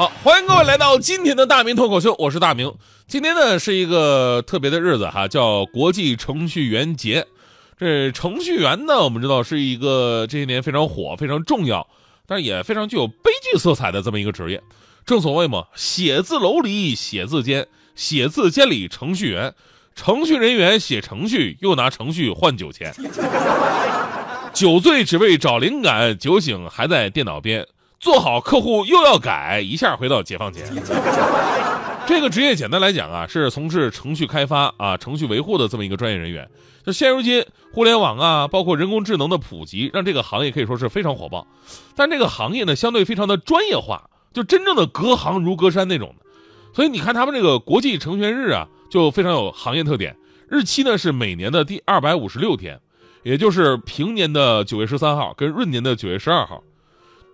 好，欢迎各位来到今天的大明脱口秀，我是大明。今天呢是一个特别的日子哈，叫国际程序员节。这程序员呢，我们知道是一个这些年非常火、非常重要，但也非常具有悲剧色彩的这么一个职业。正所谓嘛，写字楼里写字间，写字间里程序员，程序人员写程序又拿程序换酒钱，酒醉只为找灵感，酒醒还在电脑边。做好客户又要改，一下回到解放前。这个职业简单来讲啊，是从事程序开发啊、程序维护的这么一个专业人员。就现如今，互联网啊，包括人工智能的普及，让这个行业可以说是非常火爆。但这个行业呢，相对非常的专业化，就真正的隔行如隔山那种。所以你看他们这个国际程序员日啊，就非常有行业特点。日期呢是每年的第二百五十六天，也就是平年的九月十三号跟闰年的九月十二号。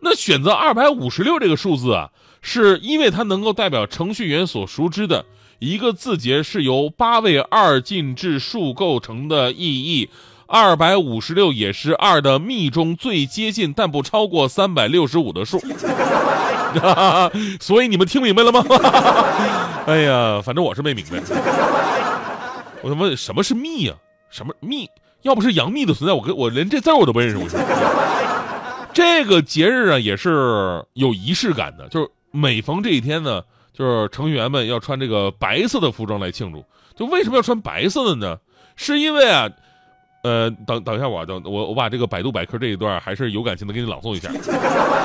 那选择二百五十六这个数字啊，是因为它能够代表程序员所熟知的一个字节是由八位二进制数构成的意义。二百五十六也是二的幂中最接近但不超过三百六十五的数。所以你们听明白了吗？哎呀，反正我是没明白。我他妈什么是幂啊？什么幂？要不是杨幂的存在，我跟我连这字我都不认识。我说。这个节日啊，也是有仪式感的。就是每逢这一天呢，就是程序员们要穿这个白色的服装来庆祝。就为什么要穿白色的呢？是因为啊，呃，等等一下，我等我我把这个百度百科这一段还是有感情的给你朗诵一下。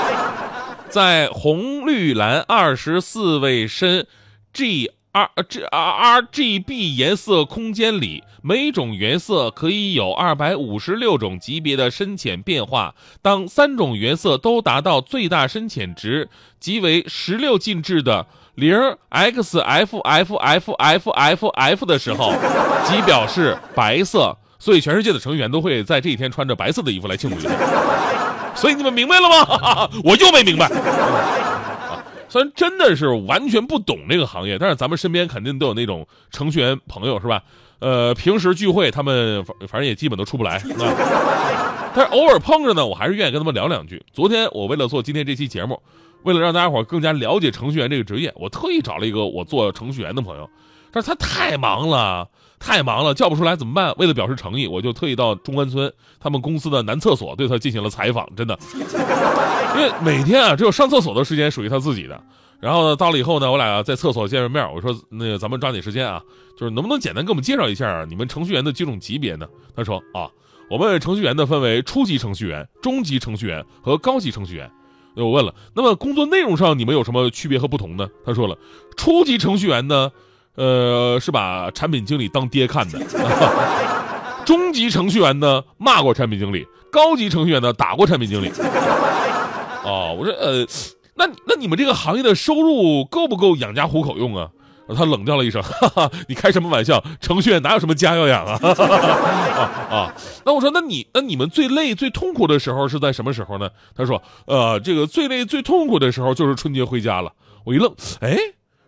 在红绿蓝二十四位深 G。R G R R G B 颜色空间里，每种原色可以有二百五十六种级别的深浅变化。当三种原色都达到最大深浅值，即为十六进制的零 X F F F F F F 的时候，即表示白色。所以，全世界的成员都会在这一天穿着白色的衣服来庆祝一下。所以，你们明白了吗？我又没明白。虽然真的是完全不懂这个行业，但是咱们身边肯定都有那种程序员朋友，是吧？呃，平时聚会他们反反正也基本都出不来，但是偶尔碰着呢，我还是愿意跟他们聊两句。昨天我为了做今天这期节目，为了让大家伙更加了解程序员这个职业，我特意找了一个我做程序员的朋友，但是他太忙了，太忙了，叫不出来怎么办？为了表示诚意，我就特意到中关村他们公司的男厕所对他进行了采访，真的。因为每天啊，只有上厕所的时间属于他自己的。然后呢，到了以后呢，我俩在厕所见面面，我说：“那个咱们抓紧时间啊，就是能不能简单给我们介绍一下你们程序员的几种级别呢？”他说：“啊，我们程序员呢分为初级程序员、中级程序员和高级程序员。”我问了：“那么工作内容上你们有什么区别和不同呢？”他说了：“初级程序员呢，呃，是把产品经理当爹看的；中级程序员呢，骂过产品经理；高级程序员呢，打过产品经理。”哦，我说呃，那那你们这个行业的收入够不够养家糊口用啊？他冷掉了一声，哈哈，你开什么玩笑？程序员哪有什么家要养啊？啊 啊！那我说，那你那你们最累最痛苦的时候是在什么时候呢？他说，呃，这个最累最痛苦的时候就是春节回家了。我一愣，哎，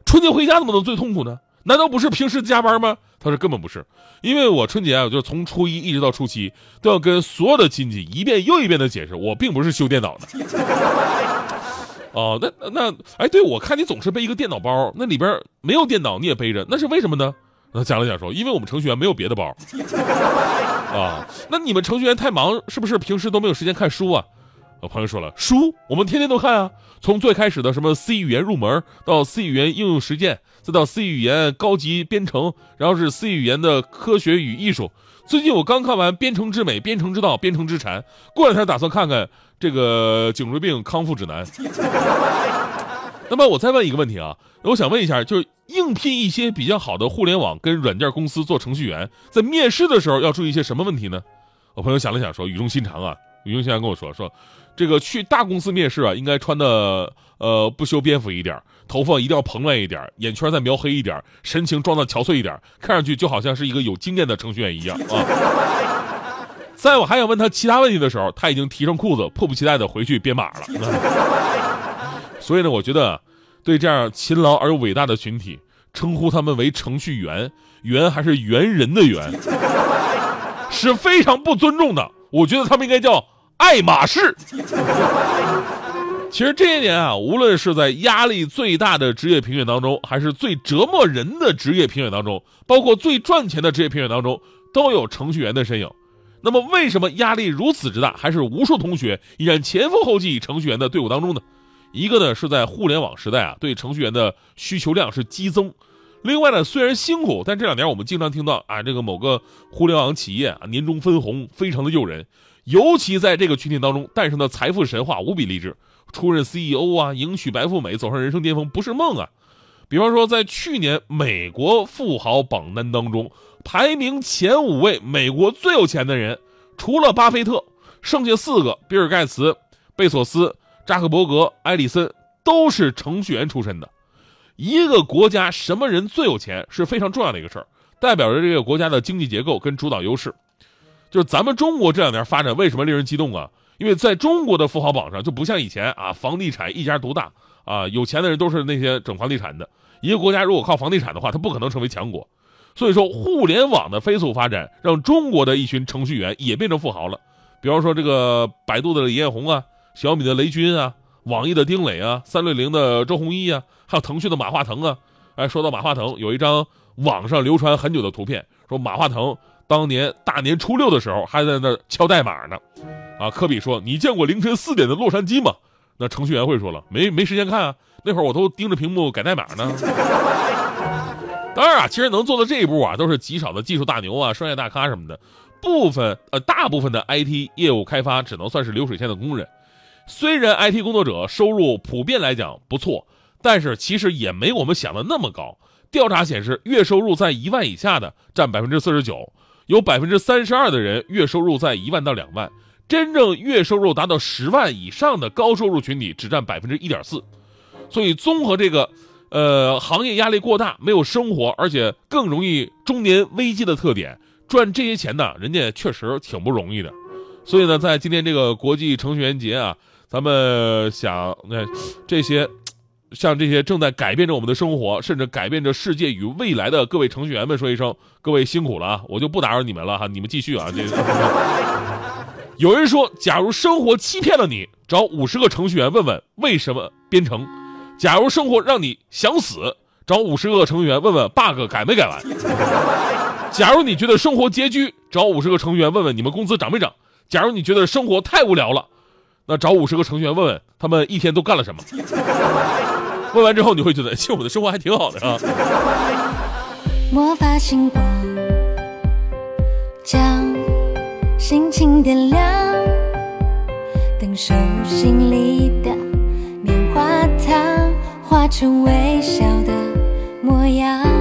春节回家怎么能最痛苦呢？难道不是平时加班吗？他说根本不是，因为我春节啊，就从初一一直到初七，都要跟所有的亲戚一遍又一遍的解释，我并不是修电脑的。哦，那那哎，对，我看你总是背一个电脑包，那里边没有电脑你也背着，那是为什么呢？那讲了讲说，因为我们程序员没有别的包。啊，那你们程序员太忙，是不是平时都没有时间看书啊？我朋友说了，书我们天天都看啊，从最开始的什么 C 语言入门，到 C 语言应用实践，再到 C 语言高级编程，然后是 C 语言的科学与艺术。最近我刚看完《编程之美》《编程之道》《编程之禅》，过两天打算看看这个颈椎病康复指南。那么我再问一个问题啊，我想问一下，就是应聘一些比较好的互联网跟软件公司做程序员，在面试的时候要注意一些什么问题呢？我朋友想了想说，语重心长啊。于英现在跟我说说，这个去大公司面试啊，应该穿的呃不修边幅一点，头发一定要蓬乱一点，眼圈再描黑一点，神情装的憔悴一点，看上去就好像是一个有经验的程序员一样啊。在我还想问他其他问题的时候，他已经提上裤子，迫不及待的回去编码了。所以呢，我觉得对这样勤劳而又伟大的群体，称呼他们为程序员，员还是猿人的猿，是非常不尊重的。我觉得他们应该叫爱马仕。其实这些年啊，无论是在压力最大的职业评选当中，还是最折磨人的职业评选当中，包括最赚钱的职业评选当中，都有程序员的身影。那么，为什么压力如此之大，还是无数同学依然前赴后继程序员的队伍当中呢？一个呢是在互联网时代啊，对程序员的需求量是激增；另外呢，虽然辛苦，但这两年我们经常听到啊，这个某个互联网企业啊，年终分红非常的诱人，尤其在这个群体当中诞生的财富神话无比励志，出任 CEO 啊，迎娶白富美，走上人生巅峰不是梦啊。比方说，在去年美国富豪榜单当中，排名前五位美国最有钱的人，除了巴菲特，剩下四个，比尔盖茨、贝索斯、扎克伯格、埃里森，都是程序员出身的。一个国家什么人最有钱是非常重要的一个事儿，代表着这个国家的经济结构跟主导优势。就是咱们中国这两年发展为什么令人激动啊？因为在中国的富豪榜上就不像以前啊，房地产一家独大啊，有钱的人都是那些整房地产的。一个国家如果靠房地产的话，它不可能成为强国。所以说，互联网的飞速发展让中国的一群程序员也变成富豪了。比方说，这个百度的李彦宏啊，小米的雷军啊，网易的丁磊啊，三六零的周鸿祎啊，还有腾讯的马化腾啊。哎，说到马化腾，有一张网上流传很久的图片，说马化腾当年大年初六的时候还在那敲代码呢。啊，科比说：“你见过凌晨四点的洛杉矶吗？”那程序员会说了：“没没时间看啊，那会儿我都盯着屏幕改代码呢。” 当然啊，其实能做到这一步啊，都是极少的技术大牛啊、商业大咖什么的。部分呃，大部分的 IT 业务开发只能算是流水线的工人。虽然 IT 工作者收入普遍来讲不错，但是其实也没我们想的那么高。调查显示，月收入在一万以下的占百分之四十九，有百分之三十二的人月收入在一万到两万。真正月收入达到十万以上的高收入群体只占百分之一点四，所以综合这个，呃，行业压力过大，没有生活，而且更容易中年危机的特点，赚这些钱呢，人家确实挺不容易的。所以呢，在今天这个国际程序员节啊，咱们想那这些，像这些正在改变着我们的生活，甚至改变着世界与未来的各位程序员们说一声，各位辛苦了啊！我就不打扰你们了哈，你们继续啊，这。有人说，假如生活欺骗了你，找五十个程序员问问为什么编程；假如生活让你想死，找五十个程序员问问 bug 改没改完；假如你觉得生活拮据，找五十个程序员问问你们工资涨没涨；假如你觉得生活太无聊了，那找五十个程序员问问他们一天都干了什么。问完之后，你会觉得其实我们的生活还挺好的啊。魔法星光将。心情点亮，等手心里的棉花糖化成微笑的模样。